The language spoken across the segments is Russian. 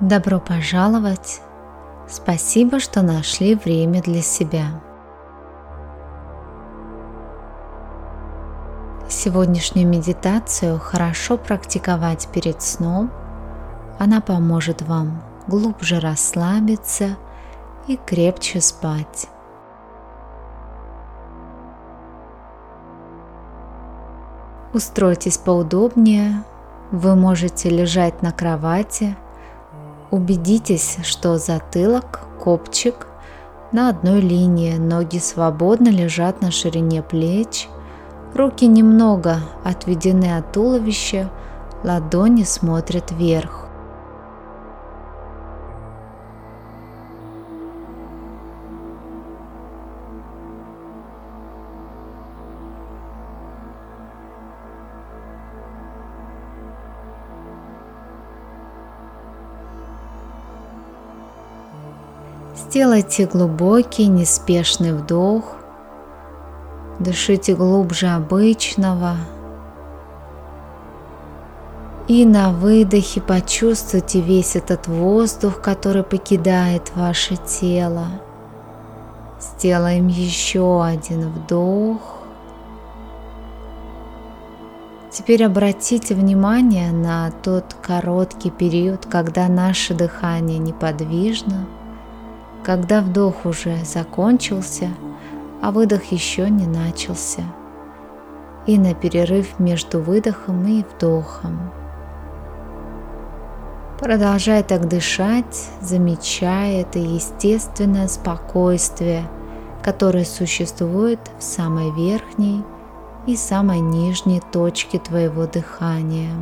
Добро пожаловать! Спасибо, что нашли время для себя. Сегодняшнюю медитацию хорошо практиковать перед сном. Она поможет вам глубже расслабиться и крепче спать. Устройтесь поудобнее. Вы можете лежать на кровати – Убедитесь, что затылок, копчик на одной линии, ноги свободно лежат на ширине плеч, руки немного отведены от туловища, ладони смотрят вверх. Сделайте глубокий, неспешный вдох. Дышите глубже обычного. И на выдохе почувствуйте весь этот воздух, который покидает ваше тело. Сделаем еще один вдох. Теперь обратите внимание на тот короткий период, когда наше дыхание неподвижно – когда вдох уже закончился, а выдох еще не начался, и на перерыв между выдохом и вдохом. Продолжай так дышать, замечая это естественное спокойствие, которое существует в самой верхней и самой нижней точке твоего дыхания.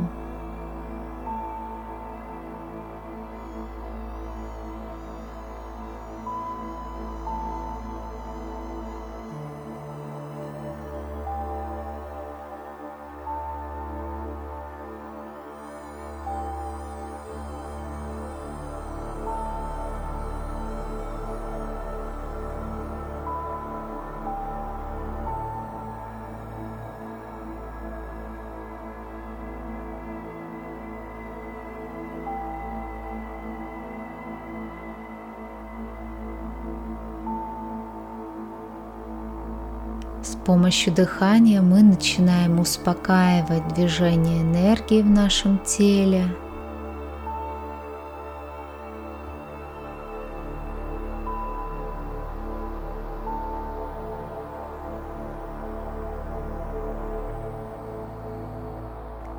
С помощью дыхания мы начинаем успокаивать движение энергии в нашем теле.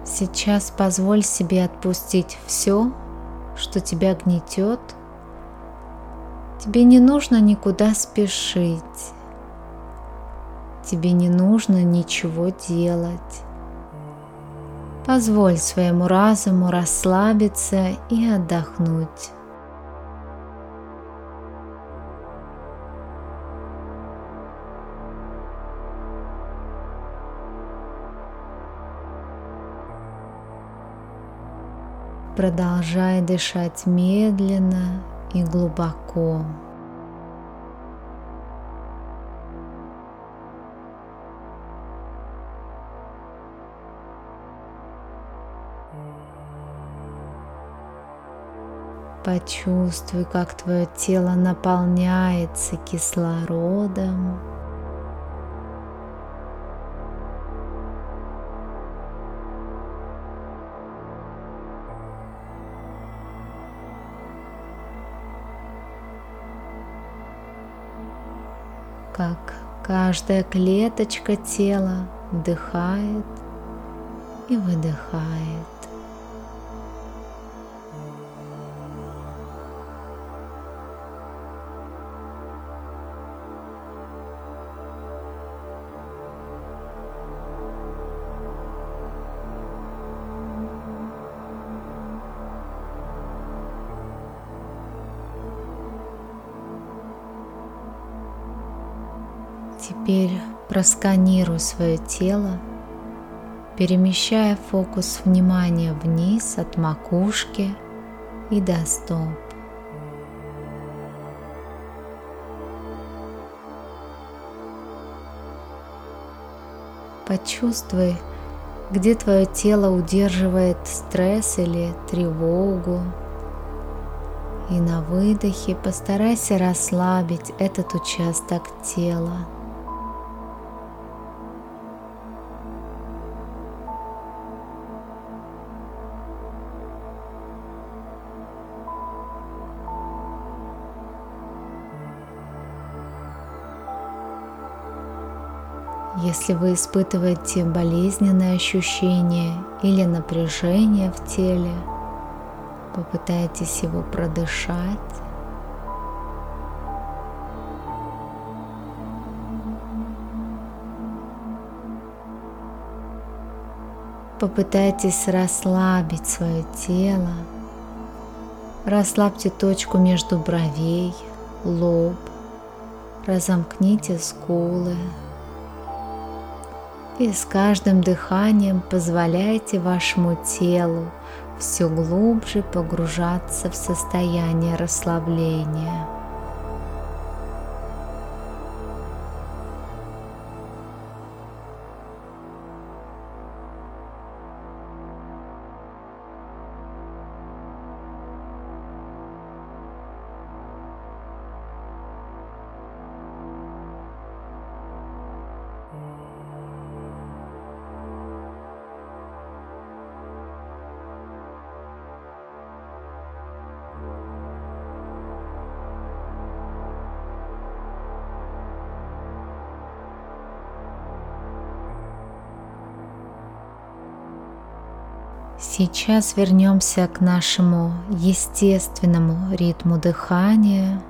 Сейчас позволь себе отпустить все, что тебя гнетет. Тебе не нужно никуда спешить. Тебе не нужно ничего делать. Позволь своему разуму расслабиться и отдохнуть. Продолжай дышать медленно и глубоко. Почувствуй, как твое тело наполняется кислородом. Как каждая клеточка тела вдыхает и выдыхает. Теперь просканируй свое тело, перемещая фокус внимания вниз от макушки и до стоп. Почувствуй, где твое тело удерживает стресс или тревогу. И на выдохе постарайся расслабить этот участок тела. Если вы испытываете болезненные ощущения или напряжение в теле, попытайтесь его продышать. Попытайтесь расслабить свое тело. Расслабьте точку между бровей, лоб. Разомкните скулы. И с каждым дыханием позволяйте вашему телу все глубже погружаться в состояние расслабления. Сейчас вернемся к нашему естественному ритму дыхания.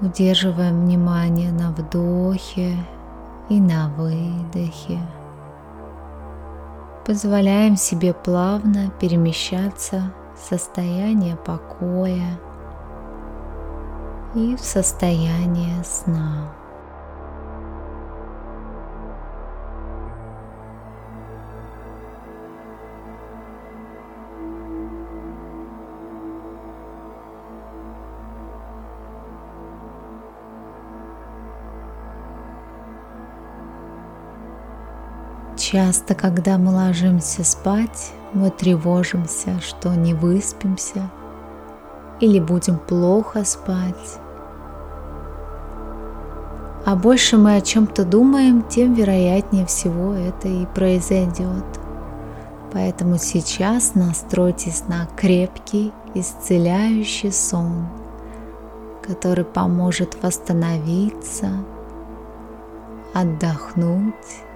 Удерживаем внимание на вдохе и на выдохе. Позволяем себе плавно перемещаться в состояние покоя и в состояние сна. Часто, когда мы ложимся спать, мы тревожимся, что не выспимся или будем плохо спать. А больше мы о чем-то думаем, тем вероятнее всего это и произойдет. Поэтому сейчас настройтесь на крепкий, исцеляющий сон, который поможет восстановиться, отдохнуть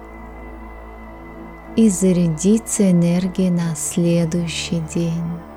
и зарядиться энергией на следующий день.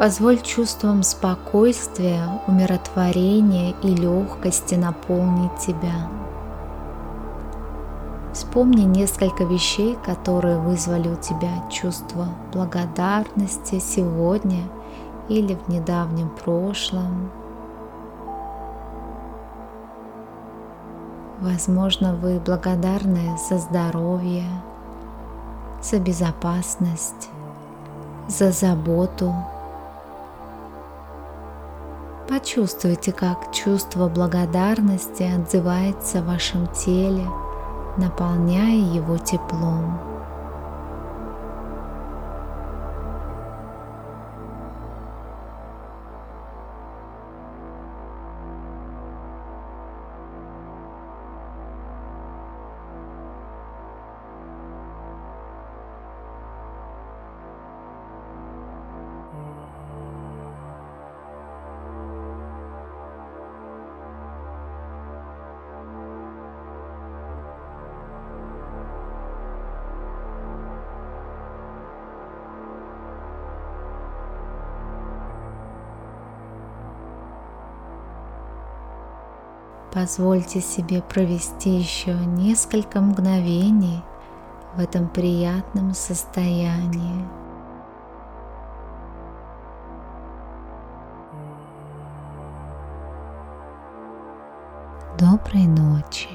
Позволь чувствам спокойствия, умиротворения и легкости наполнить тебя. Вспомни несколько вещей, которые вызвали у тебя чувство благодарности сегодня или в недавнем прошлом. Возможно, вы благодарны за здоровье, за безопасность, за заботу, Почувствуйте, как чувство благодарности отзывается в вашем теле, наполняя его теплом. Позвольте себе провести еще несколько мгновений в этом приятном состоянии. Доброй ночи.